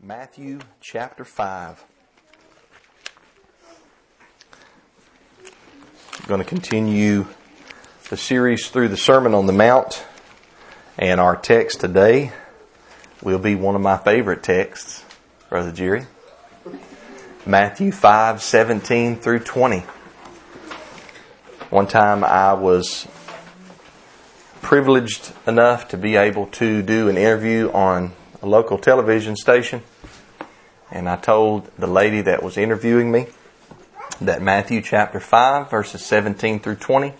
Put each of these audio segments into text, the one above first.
Matthew chapter 5. I'm going to continue the series through the Sermon on the Mount, and our text today will be one of my favorite texts, Brother Jerry. Matthew 5 17 through 20. One time I was privileged enough to be able to do an interview on a local television station. And I told the lady that was interviewing me that Matthew chapter 5, verses 17 through 20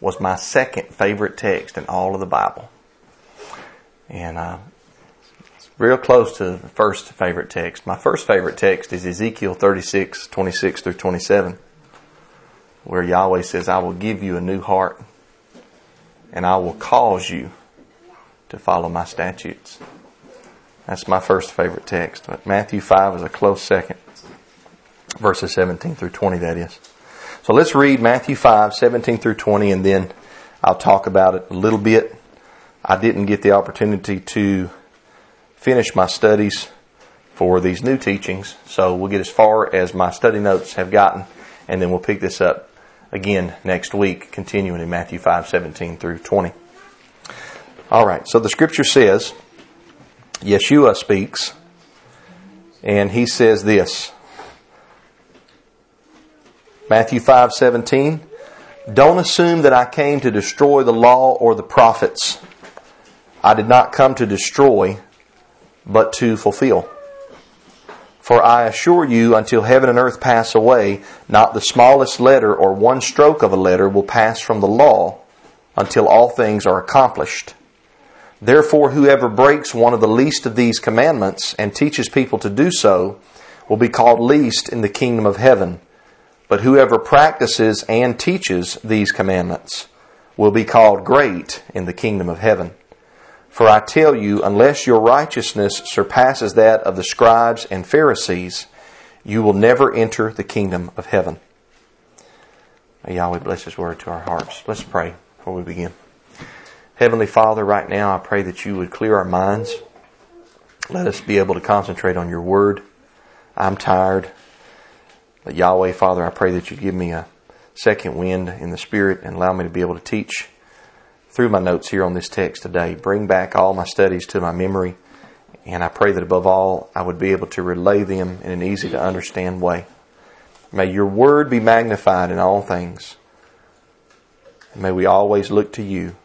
was my second favorite text in all of the Bible. And uh, it's real close to the first favorite text. My first favorite text is Ezekiel 36, 26 through 27, where Yahweh says, I will give you a new heart and I will cause you to follow my statutes. That's my first favorite text. But Matthew 5 is a close second. Verses 17 through 20, that is. So let's read Matthew 5, 17 through 20, and then I'll talk about it a little bit. I didn't get the opportunity to finish my studies for these new teachings, so we'll get as far as my study notes have gotten, and then we'll pick this up again next week, continuing in Matthew 5 17 through 20. All right, so the scripture says, Yeshua speaks, and he says this Matthew 5 17, Don't assume that I came to destroy the law or the prophets. I did not come to destroy, but to fulfill. For I assure you, until heaven and earth pass away, not the smallest letter or one stroke of a letter will pass from the law until all things are accomplished. Therefore, whoever breaks one of the least of these commandments and teaches people to do so will be called least in the kingdom of heaven. But whoever practices and teaches these commandments will be called great in the kingdom of heaven. For I tell you, unless your righteousness surpasses that of the scribes and Pharisees, you will never enter the kingdom of heaven. May Yahweh bless His word to our hearts. Let's pray before we begin. Heavenly Father, right now I pray that you would clear our minds. Let us be able to concentrate on your word. I'm tired. But Yahweh, Father, I pray that you give me a second wind in the Spirit and allow me to be able to teach through my notes here on this text today. Bring back all my studies to my memory. And I pray that above all, I would be able to relay them in an easy to understand way. May your word be magnified in all things. And may we always look to you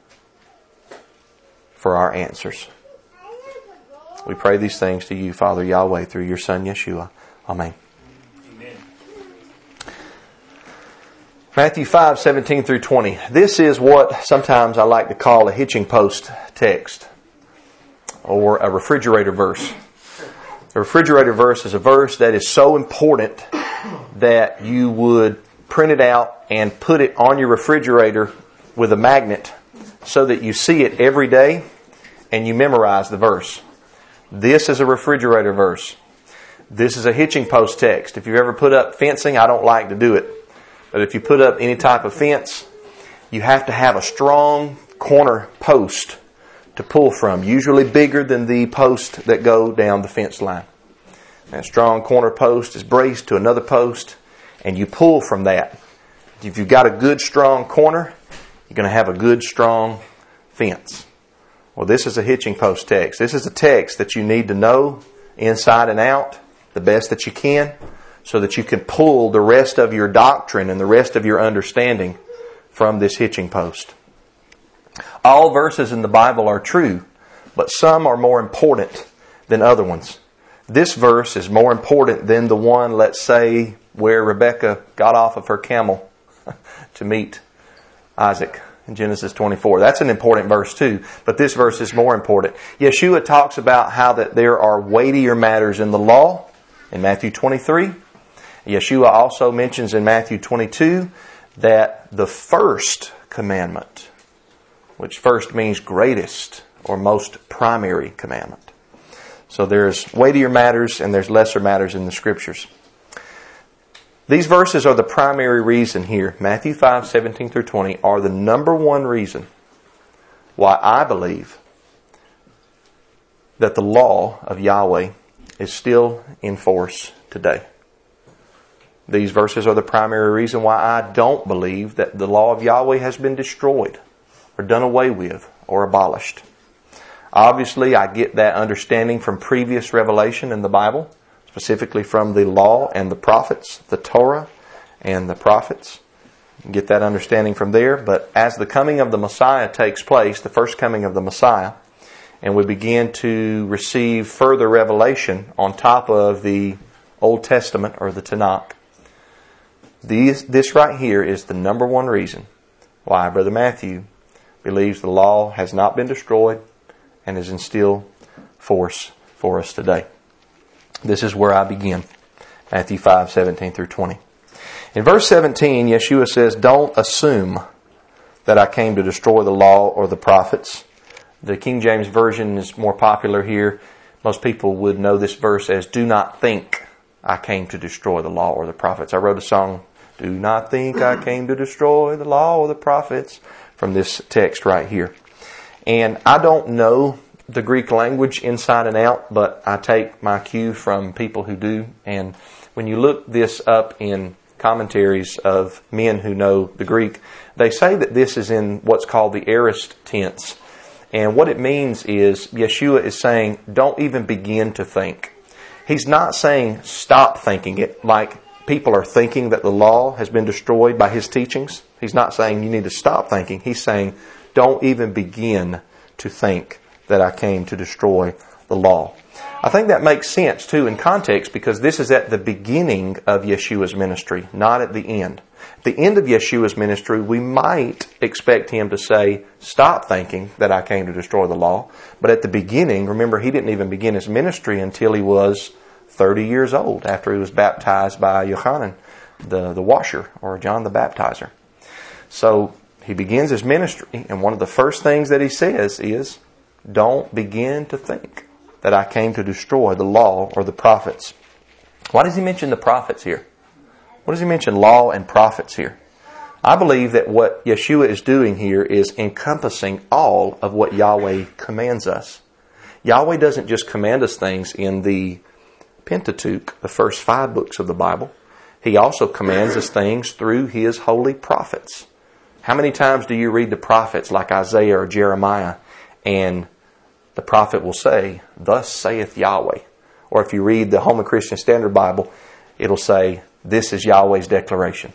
for our answers. We pray these things to you, Father Yahweh, through your Son Yeshua. Amen. Matthew 5, 17 through 20. This is what sometimes I like to call a hitching post text or a refrigerator verse. A refrigerator verse is a verse that is so important that you would print it out and put it on your refrigerator with a magnet so that you see it every day and you memorize the verse. This is a refrigerator verse. This is a hitching post text. If you've ever put up fencing, I don't like to do it but if you put up any type of fence, you have to have a strong corner post to pull from, usually bigger than the post that go down the fence line. That strong corner post is braced to another post, and you pull from that. If you've got a good strong corner, you're going to have a good strong fence. Well, this is a hitching post text. This is a text that you need to know inside and out the best that you can so that you can pull the rest of your doctrine and the rest of your understanding from this hitching post. All verses in the Bible are true, but some are more important than other ones. This verse is more important than the one, let's say, where Rebecca got off of her camel to meet Isaac in Genesis 24. That's an important verse too, but this verse is more important. Yeshua talks about how that there are weightier matters in the law in Matthew 23 Yeshua also mentions in Matthew 22 that the first commandment, which first means greatest or most primary commandment. So there's weightier matters and there's lesser matters in the scriptures. These verses are the primary reason here. Matthew 5, 17 through 20 are the number one reason why I believe that the law of Yahweh is still in force today. These verses are the primary reason why I don't believe that the law of Yahweh has been destroyed or done away with or abolished. Obviously, I get that understanding from previous revelation in the Bible, specifically from the law and the prophets, the Torah and the prophets. Get that understanding from there. But as the coming of the Messiah takes place, the first coming of the Messiah, and we begin to receive further revelation on top of the Old Testament or the Tanakh, these, this right here is the number one reason why Brother Matthew believes the law has not been destroyed and is in still force for us today. This is where I begin. Matthew 5, 17 through 20. In verse 17, Yeshua says, Don't assume that I came to destroy the law or the prophets. The King James Version is more popular here. Most people would know this verse as, Do not think I came to destroy the law or the prophets. I wrote a song do not think I came to destroy the law or the prophets from this text right here. And I don't know the Greek language inside and out, but I take my cue from people who do. And when you look this up in commentaries of men who know the Greek, they say that this is in what's called the aorist tense. And what it means is Yeshua is saying, don't even begin to think. He's not saying stop thinking it like people are thinking that the law has been destroyed by his teachings. He's not saying you need to stop thinking. He's saying don't even begin to think that I came to destroy the law. I think that makes sense too in context because this is at the beginning of Yeshua's ministry, not at the end. At the end of Yeshua's ministry, we might expect him to say, stop thinking that I came to destroy the law. But at the beginning, remember, he didn't even begin his ministry until he was 30 years old after he was baptized by Yochanan, the, the washer, or John the baptizer. So he begins his ministry, and one of the first things that he says is, Don't begin to think that I came to destroy the law or the prophets. Why does he mention the prophets here? What does he mention law and prophets here? I believe that what Yeshua is doing here is encompassing all of what Yahweh commands us. Yahweh doesn't just command us things in the Pentateuch, the first five books of the Bible. He also commands us things through his holy prophets. How many times do you read the prophets like Isaiah or Jeremiah and the prophet will say, Thus saith Yahweh. Or if you read the Holman Christian Standard Bible, it'll say, This is Yahweh's declaration.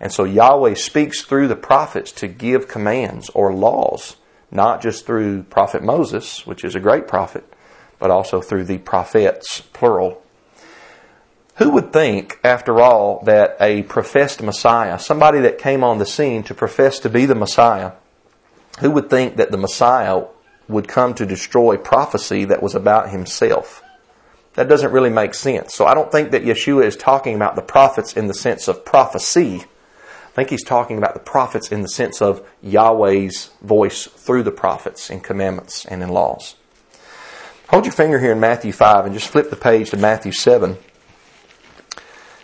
And so Yahweh speaks through the prophets to give commands or laws, not just through Prophet Moses, which is a great prophet, but also through the prophets, plural. Who would think, after all, that a professed Messiah, somebody that came on the scene to profess to be the Messiah, who would think that the Messiah would come to destroy prophecy that was about himself? That doesn't really make sense. So I don't think that Yeshua is talking about the prophets in the sense of prophecy. I think he's talking about the prophets in the sense of Yahweh's voice through the prophets in commandments and in laws. Hold your finger here in Matthew 5 and just flip the page to Matthew 7.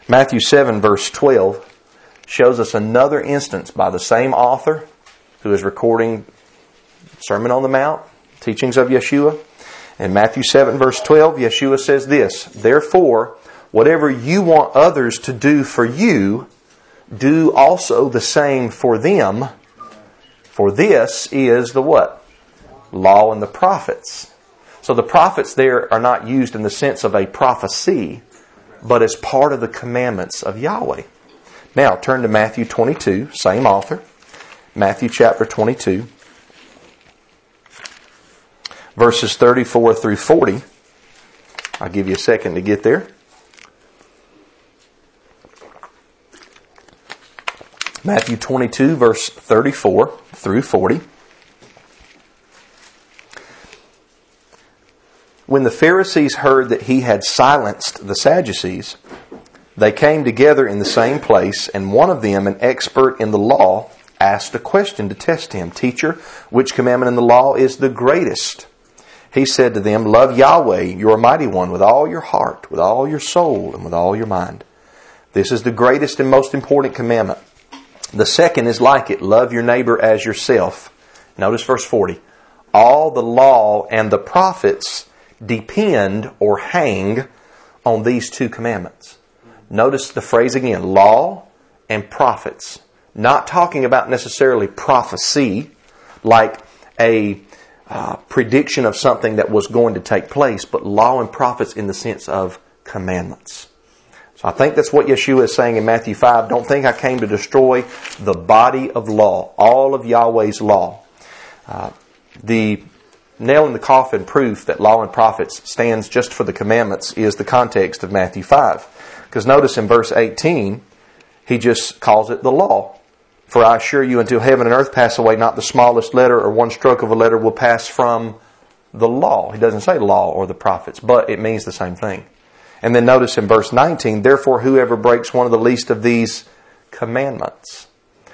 Matthew 7, verse 12, shows us another instance by the same author who is recording Sermon on the Mount, teachings of Yeshua. In Matthew 7, verse 12, Yeshua says this Therefore, whatever you want others to do for you, do also the same for them. For this is the what? Law and the prophets. So the prophets there are not used in the sense of a prophecy, but as part of the commandments of Yahweh. Now turn to Matthew 22, same author. Matthew chapter 22, verses 34 through 40. I'll give you a second to get there. Matthew 22, verse 34 through 40. When the Pharisees heard that he had silenced the Sadducees, they came together in the same place, and one of them, an expert in the law, asked a question to test him Teacher, which commandment in the law is the greatest? He said to them, Love Yahweh, your mighty one, with all your heart, with all your soul, and with all your mind. This is the greatest and most important commandment. The second is like it love your neighbor as yourself. Notice verse 40. All the law and the prophets depend or hang on these two commandments. Notice the phrase again, law and prophets. Not talking about necessarily prophecy, like a uh, prediction of something that was going to take place, but law and prophets in the sense of commandments. So I think that's what Yeshua is saying in Matthew 5. Don't think I came to destroy the body of law, all of Yahweh's law. Uh, the nail in the coffin proof that law and prophets stands just for the commandments is the context of Matthew 5. Because notice in verse 18, he just calls it the law. For I assure you, until heaven and earth pass away, not the smallest letter or one stroke of a letter will pass from the law. He doesn't say law or the prophets, but it means the same thing. And then notice in verse 19, therefore whoever breaks one of the least of these commandments.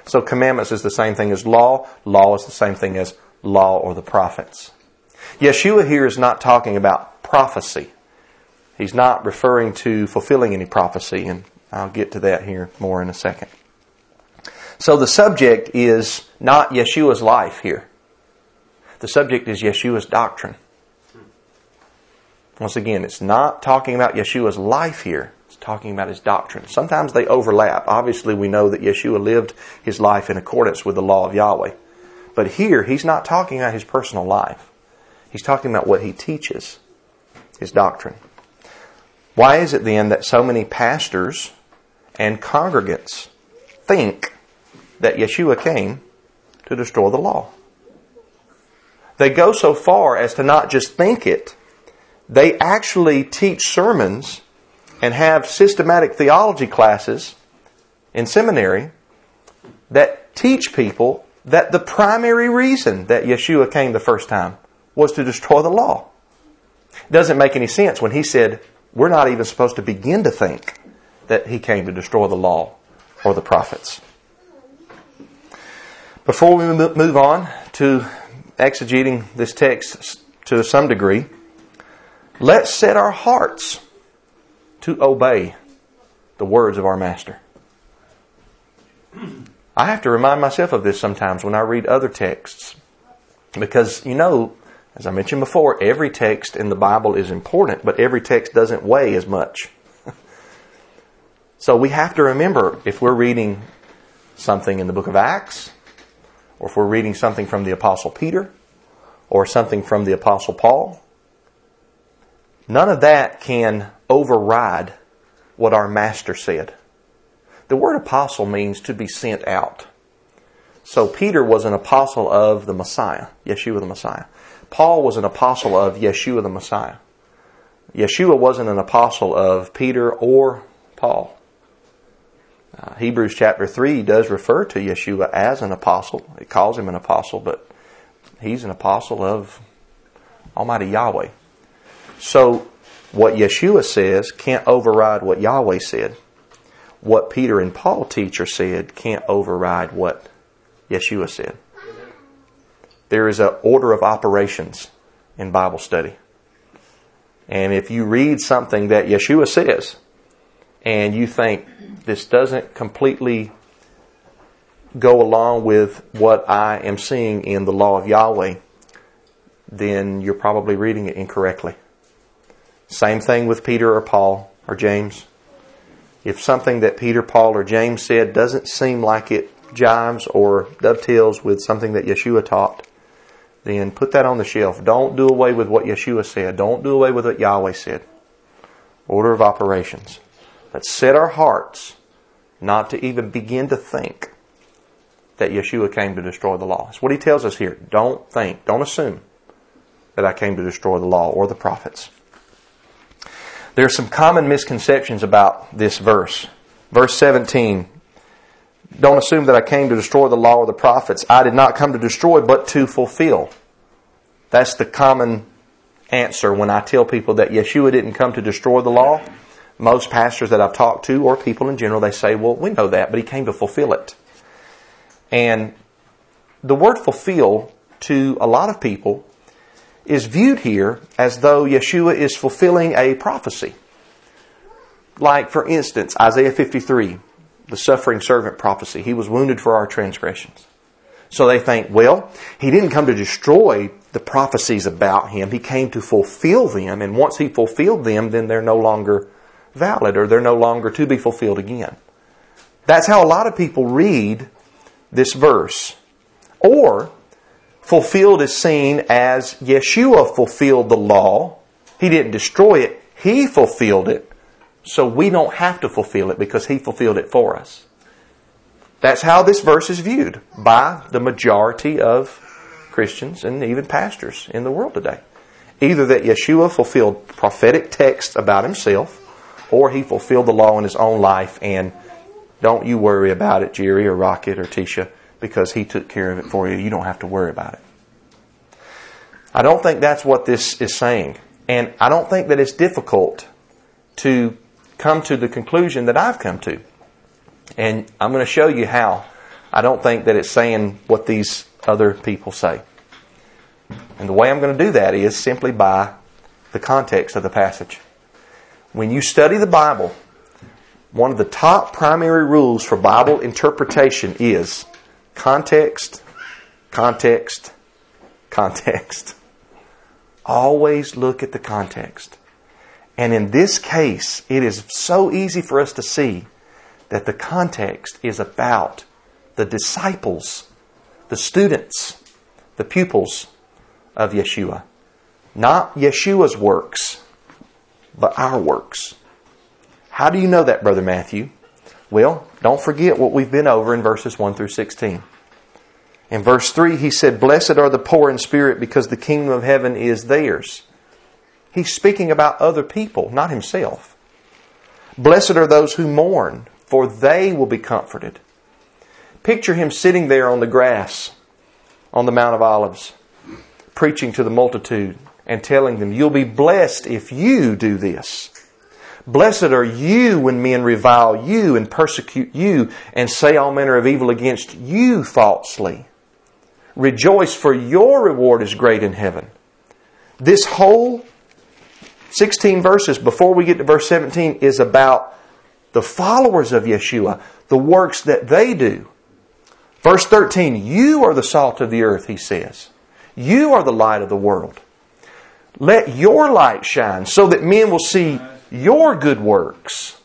So commandments is the same thing as law. Law is the same thing as law or the prophets. Yeshua here is not talking about prophecy. He's not referring to fulfilling any prophecy, and I'll get to that here more in a second. So the subject is not Yeshua's life here. The subject is Yeshua's doctrine. Once again, it's not talking about Yeshua's life here. It's talking about his doctrine. Sometimes they overlap. Obviously, we know that Yeshua lived his life in accordance with the law of Yahweh. But here, he's not talking about his personal life. He's talking about what he teaches, his doctrine. Why is it then that so many pastors and congregants think that Yeshua came to destroy the law? They go so far as to not just think it, they actually teach sermons and have systematic theology classes in seminary that teach people that the primary reason that Yeshua came the first time was to destroy the law. It doesn't make any sense when he said, we're not even supposed to begin to think that he came to destroy the law or the prophets. Before we move on to exegeting this text to some degree, let's set our hearts to obey the words of our Master. I have to remind myself of this sometimes when I read other texts. Because, you know, as I mentioned before, every text in the Bible is important, but every text doesn't weigh as much. so we have to remember if we're reading something in the book of Acts, or if we're reading something from the Apostle Peter, or something from the Apostle Paul, none of that can override what our Master said. The word apostle means to be sent out. So Peter was an apostle of the Messiah, Yeshua the Messiah. Paul was an apostle of Yeshua the Messiah. Yeshua wasn't an apostle of Peter or Paul. Uh, Hebrews chapter 3 does refer to Yeshua as an apostle. It calls him an apostle, but he's an apostle of Almighty Yahweh. So, what Yeshua says can't override what Yahweh said. What Peter and Paul teach or said can't override what Yeshua said. There is an order of operations in Bible study. And if you read something that Yeshua says and you think this doesn't completely go along with what I am seeing in the law of Yahweh, then you're probably reading it incorrectly. Same thing with Peter or Paul or James. If something that Peter, Paul, or James said doesn't seem like it jives or dovetails with something that Yeshua taught, then put that on the shelf. Don't do away with what Yeshua said. Don't do away with what Yahweh said. Order of operations. Let's set our hearts not to even begin to think that Yeshua came to destroy the law. That's what he tells us here. Don't think, don't assume that I came to destroy the law or the prophets. There are some common misconceptions about this verse. Verse 17 don't assume that I came to destroy the law or the prophets. I did not come to destroy, but to fulfill. That's the common answer when I tell people that Yeshua didn't come to destroy the law. Most pastors that I've talked to, or people in general, they say, well, we know that, but he came to fulfill it. And the word fulfill to a lot of people is viewed here as though Yeshua is fulfilling a prophecy. Like, for instance, Isaiah 53 the suffering servant prophecy. He was wounded for our transgressions. So they think, well, he didn't come to destroy the prophecies about him. He came to fulfill them, and once he fulfilled them, then they're no longer valid or they're no longer to be fulfilled again. That's how a lot of people read this verse. Or, fulfilled is seen as Yeshua fulfilled the law. He didn't destroy it, He fulfilled it. So we don't have to fulfill it because He fulfilled it for us. That's how this verse is viewed by the majority of Christians and even pastors in the world today. Either that Yeshua fulfilled prophetic texts about himself, or he fulfilled the law in his own life, and don't you worry about it, Jerry or Rocket or Tisha, because he took care of it for you. You don't have to worry about it. I don't think that's what this is saying. And I don't think that it's difficult to come to the conclusion that I've come to. And I'm going to show you how. I don't think that it's saying what these other people say. And the way I'm going to do that is simply by the context of the passage. When you study the Bible, one of the top primary rules for Bible interpretation is context, context, context. Always look at the context. And in this case, it is so easy for us to see that the context is about the disciples, the students, the pupils of Yeshua. Not Yeshua's works, but our works. How do you know that, Brother Matthew? Well, don't forget what we've been over in verses 1 through 16. In verse 3, he said, Blessed are the poor in spirit because the kingdom of heaven is theirs. He's speaking about other people, not himself. Blessed are those who mourn, for they will be comforted. Picture him sitting there on the grass on the Mount of Olives, preaching to the multitude and telling them, You'll be blessed if you do this. Blessed are you when men revile you and persecute you and say all manner of evil against you falsely. Rejoice, for your reward is great in heaven. This whole 16 verses before we get to verse 17 is about the followers of Yeshua, the works that they do. Verse 13, you are the salt of the earth, he says. You are the light of the world. Let your light shine so that men will see your good works.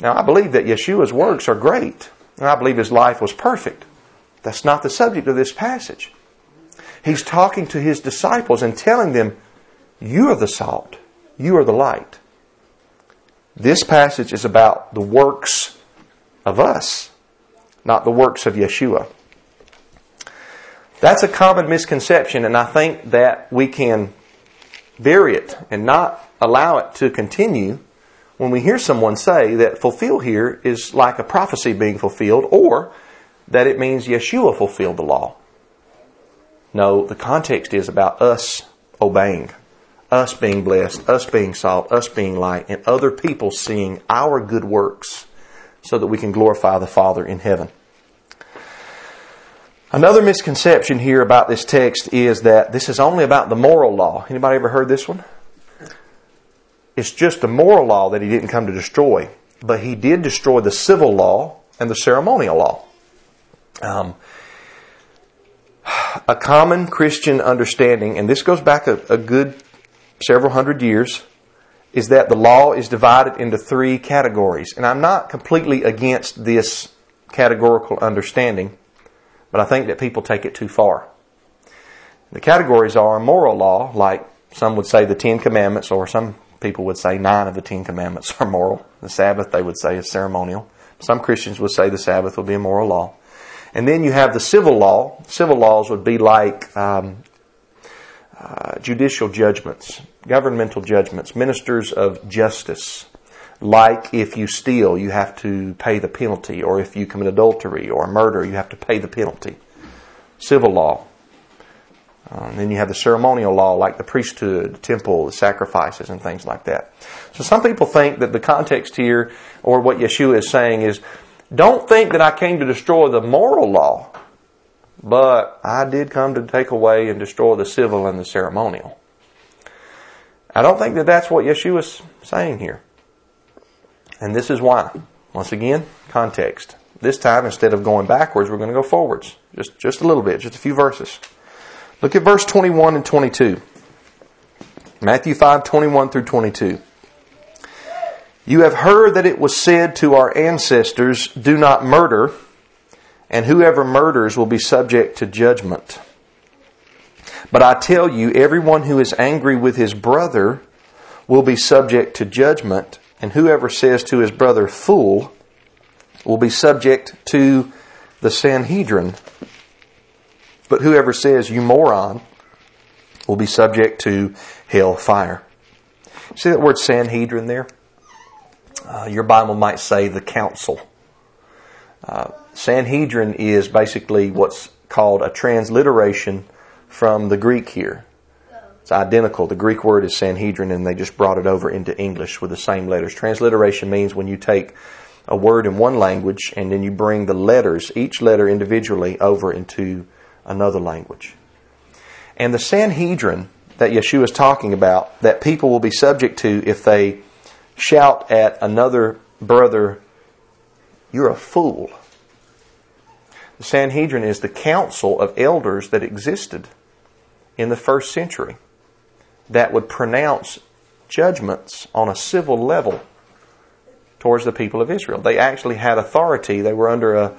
Now, I believe that Yeshua's works are great. And I believe his life was perfect. That's not the subject of this passage. He's talking to his disciples and telling them, You are the salt. You are the light. This passage is about the works of us, not the works of Yeshua. That's a common misconception, and I think that we can bury it and not allow it to continue when we hear someone say that fulfill here is like a prophecy being fulfilled or that it means Yeshua fulfilled the law. No, the context is about us obeying us being blessed, us being salt, us being light, and other people seeing our good works so that we can glorify the Father in heaven. Another misconception here about this text is that this is only about the moral law. Anybody ever heard this one? It's just the moral law that he didn't come to destroy, but he did destroy the civil law and the ceremonial law. Um, a common Christian understanding, and this goes back a, a good several hundred years is that the law is divided into three categories. And I'm not completely against this categorical understanding, but I think that people take it too far. The categories are moral law, like some would say the Ten Commandments, or some people would say nine of the Ten Commandments are moral. The Sabbath, they would say, is ceremonial. Some Christians would say the Sabbath would be a moral law. And then you have the civil law. Civil laws would be like um, uh, judicial judgments, governmental judgments, ministers of justice. Like if you steal, you have to pay the penalty, or if you commit adultery or murder, you have to pay the penalty. Civil law. Uh, then you have the ceremonial law, like the priesthood, the temple, the sacrifices, and things like that. So some people think that the context here, or what Yeshua is saying, is don't think that I came to destroy the moral law. But I did come to take away and destroy the civil and the ceremonial. I don't think that that's what Yeshua is saying here. And this is why. Once again, context. This time, instead of going backwards, we're going to go forwards. Just, just a little bit, just a few verses. Look at verse 21 and 22. Matthew 5, 21 through 22. You have heard that it was said to our ancestors, Do not murder, and whoever murders will be subject to judgment. But I tell you, everyone who is angry with his brother will be subject to judgment, and whoever says to his brother, Fool, will be subject to the Sanhedrin. But whoever says, You moron, will be subject to hell fire. See that word Sanhedrin there? Uh, your Bible might say the council. Uh, Sanhedrin is basically what's called a transliteration from the Greek here. It's identical. The Greek word is Sanhedrin, and they just brought it over into English with the same letters. Transliteration means when you take a word in one language and then you bring the letters, each letter individually, over into another language. And the Sanhedrin that Yeshua is talking about, that people will be subject to if they shout at another brother, You're a fool. The Sanhedrin is the council of elders that existed in the first century that would pronounce judgments on a civil level towards the people of Israel. They actually had authority. They were under a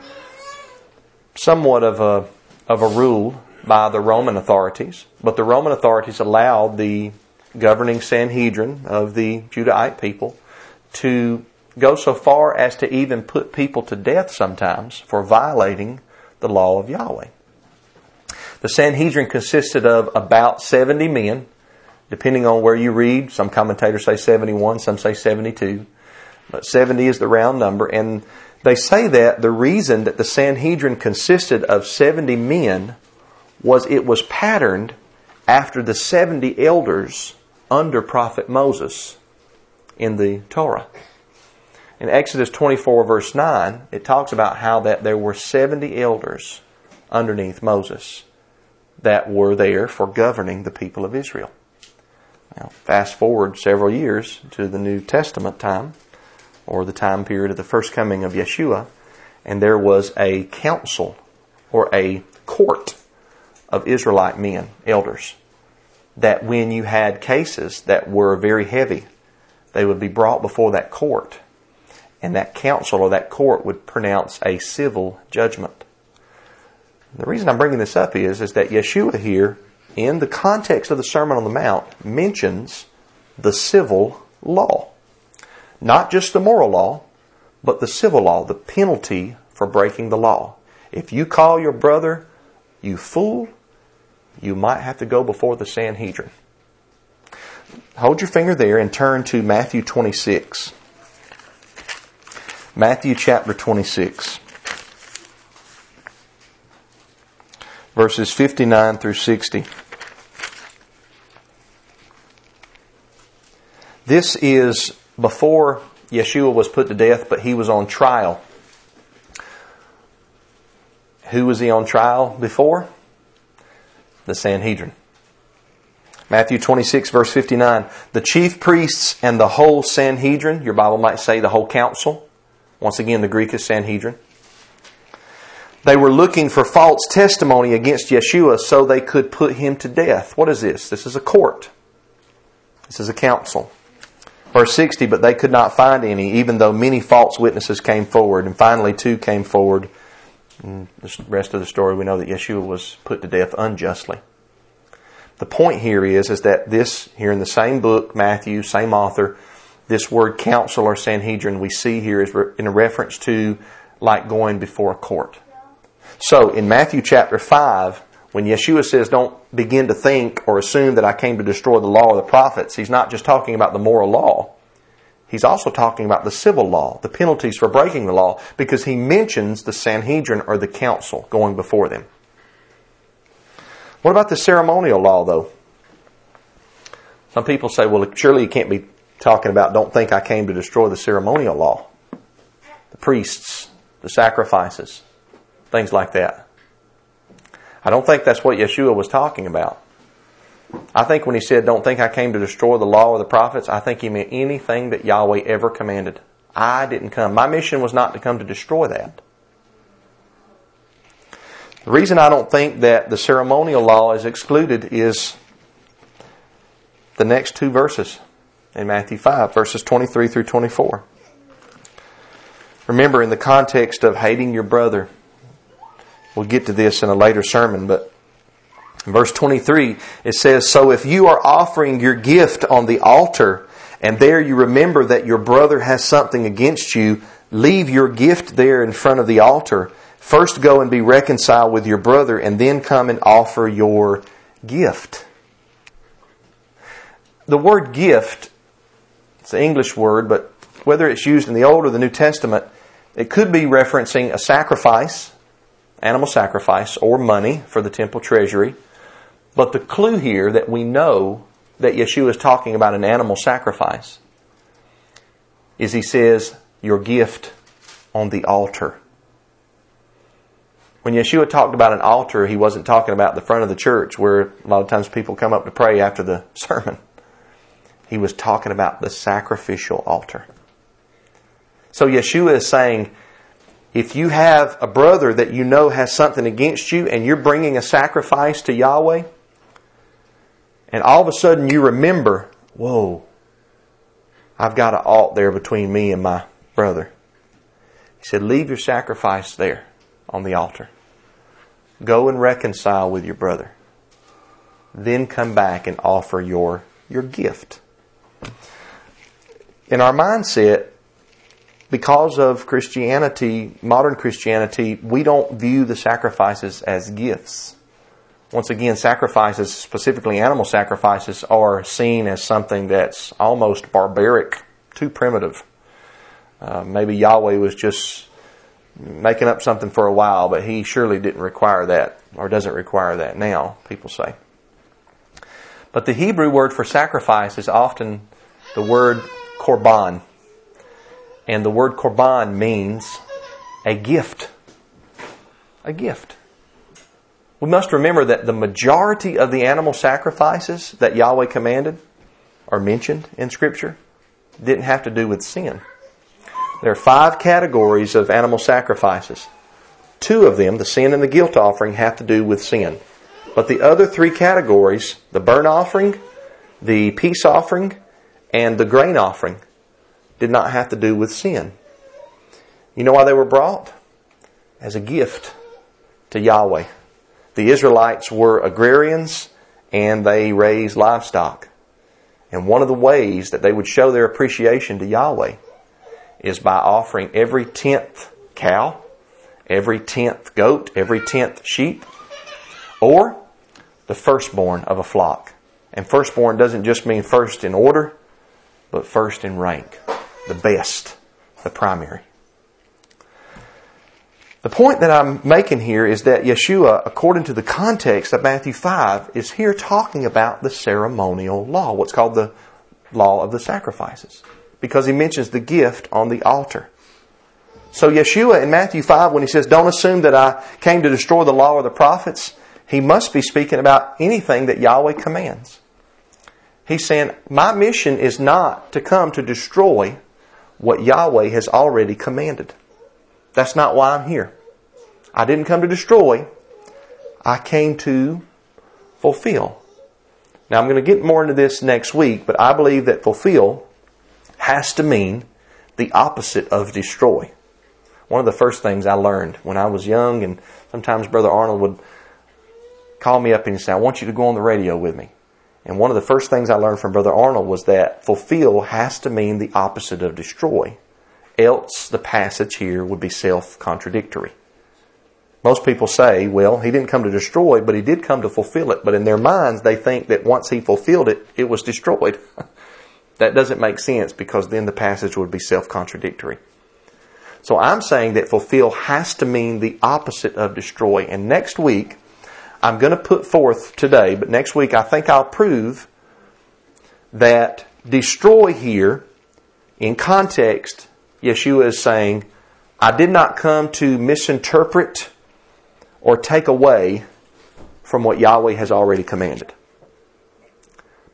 somewhat of a of a rule by the Roman authorities, but the Roman authorities allowed the governing Sanhedrin of the Judahite people to go so far as to even put people to death sometimes for violating the law of Yahweh. The Sanhedrin consisted of about 70 men, depending on where you read. Some commentators say 71, some say 72, but 70 is the round number. And they say that the reason that the Sanhedrin consisted of 70 men was it was patterned after the 70 elders under prophet Moses in the Torah. In Exodus 24 verse 9, it talks about how that there were 70 elders underneath Moses that were there for governing the people of Israel. Now, fast forward several years to the New Testament time, or the time period of the first coming of Yeshua, and there was a council or a court of Israelite men, elders, that when you had cases that were very heavy, they would be brought before that court, and that council or that court would pronounce a civil judgment. The reason I'm bringing this up is, is that Yeshua here, in the context of the Sermon on the Mount, mentions the civil law. Not just the moral law, but the civil law, the penalty for breaking the law. If you call your brother, you fool, you might have to go before the Sanhedrin. Hold your finger there and turn to Matthew 26. Matthew chapter 26. Verses 59 through 60. This is before Yeshua was put to death, but he was on trial. Who was he on trial before? the Sanhedrin. Matthew 26 verse 59. The chief priests and the whole Sanhedrin, your Bible might say the whole council. Once again, the Greek is Sanhedrin. They were looking for false testimony against Yeshua so they could put him to death. What is this? This is a court. This is a council. Verse 60, but they could not find any, even though many false witnesses came forward. And finally, two came forward mm, and the rest of the story, we know that Yeshua was put to death unjustly. The point here is, is that this, here in the same book, Matthew, same author, this word council or Sanhedrin we see here is in a reference to like going before a court. So in Matthew chapter 5, when Yeshua says don't begin to think or assume that I came to destroy the law or the prophets, he's not just talking about the moral law. He's also talking about the civil law, the penalties for breaking the law, because he mentions the Sanhedrin or the council going before them. What about the ceremonial law, though? Some people say, well, surely you can't be talking about don't think I came to destroy the ceremonial law. The priests, the sacrifices, things like that. I don't think that's what Yeshua was talking about. I think when he said, Don't think I came to destroy the law or the prophets, I think he meant anything that Yahweh ever commanded. I didn't come. My mission was not to come to destroy that. The reason I don't think that the ceremonial law is excluded is the next two verses in Matthew 5, verses 23 through 24. Remember, in the context of hating your brother, we'll get to this in a later sermon, but in verse 23, it says, So if you are offering your gift on the altar, and there you remember that your brother has something against you, leave your gift there in front of the altar. First go and be reconciled with your brother, and then come and offer your gift. The word gift, it's an English word, but whether it's used in the Old or the New Testament, it could be referencing a sacrifice, animal sacrifice, or money for the temple treasury. But the clue here that we know that Yeshua is talking about an animal sacrifice is he says, Your gift on the altar. When Yeshua talked about an altar, he wasn't talking about the front of the church where a lot of times people come up to pray after the sermon. He was talking about the sacrificial altar. So Yeshua is saying, if you have a brother that you know has something against you and you're bringing a sacrifice to Yahweh, and all of a sudden you remember, whoa, I've got an alt there between me and my brother. He said, leave your sacrifice there on the altar. Go and reconcile with your brother. Then come back and offer your, your gift. In our mindset, because of Christianity, modern Christianity, we don't view the sacrifices as gifts. Once again, sacrifices, specifically animal sacrifices, are seen as something that's almost barbaric, too primitive. Uh, maybe Yahweh was just making up something for a while, but he surely didn't require that, or doesn't require that now, people say. But the Hebrew word for sacrifice is often the word korban. And the word korban means a gift. A gift. We must remember that the majority of the animal sacrifices that Yahweh commanded are mentioned in Scripture didn't have to do with sin. There are five categories of animal sacrifices. Two of them, the sin and the guilt offering, have to do with sin. But the other three categories, the burnt offering, the peace offering, and the grain offering, did not have to do with sin. You know why they were brought? As a gift to Yahweh. The Israelites were agrarians and they raised livestock. And one of the ways that they would show their appreciation to Yahweh is by offering every tenth cow, every tenth goat, every tenth sheep, or the firstborn of a flock. And firstborn doesn't just mean first in order, but first in rank, the best, the primary. The point that I'm making here is that Yeshua, according to the context of Matthew 5, is here talking about the ceremonial law, what's called the law of the sacrifices, because he mentions the gift on the altar. So Yeshua in Matthew 5, when he says, don't assume that I came to destroy the law or the prophets, he must be speaking about anything that Yahweh commands. He's saying, my mission is not to come to destroy what Yahweh has already commanded. That's not why I'm here. I didn't come to destroy. I came to fulfill. Now I'm going to get more into this next week, but I believe that fulfill has to mean the opposite of destroy. One of the first things I learned when I was young, and sometimes Brother Arnold would call me up and he'd say, I want you to go on the radio with me. And one of the first things I learned from Brother Arnold was that fulfill has to mean the opposite of destroy else the passage here would be self contradictory. Most people say, well, he didn't come to destroy, but he did come to fulfill it. But in their minds, they think that once he fulfilled it, it was destroyed. that doesn't make sense because then the passage would be self contradictory. So I'm saying that fulfill has to mean the opposite of destroy. And next week, I'm going to put forth today, but next week I think I'll prove that destroy here in context Yeshua is saying, I did not come to misinterpret or take away from what Yahweh has already commanded.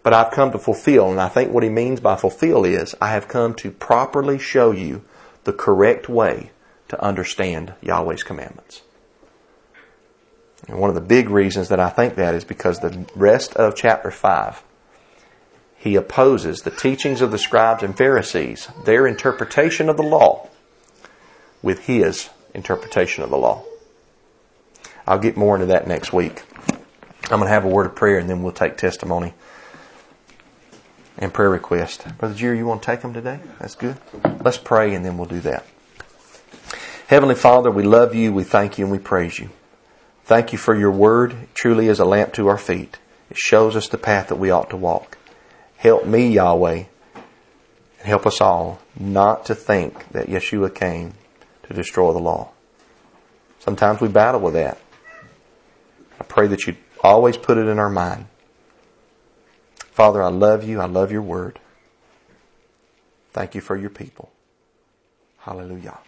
But I've come to fulfill, and I think what he means by fulfill is, I have come to properly show you the correct way to understand Yahweh's commandments. And one of the big reasons that I think that is because the rest of chapter 5, he opposes the teachings of the scribes and Pharisees, their interpretation of the law, with his interpretation of the law. I'll get more into that next week. I'm going to have a word of prayer and then we'll take testimony and prayer request. Brother Jerry, you want to take them today? That's good. Let's pray and then we'll do that. Heavenly Father, we love you, we thank you, and we praise you. Thank you for your word. It truly is a lamp to our feet. It shows us the path that we ought to walk. Help me, Yahweh, and help us all not to think that Yeshua came to destroy the law. Sometimes we battle with that. I pray that you always put it in our mind. Father, I love you. I love your word. Thank you for your people. Hallelujah.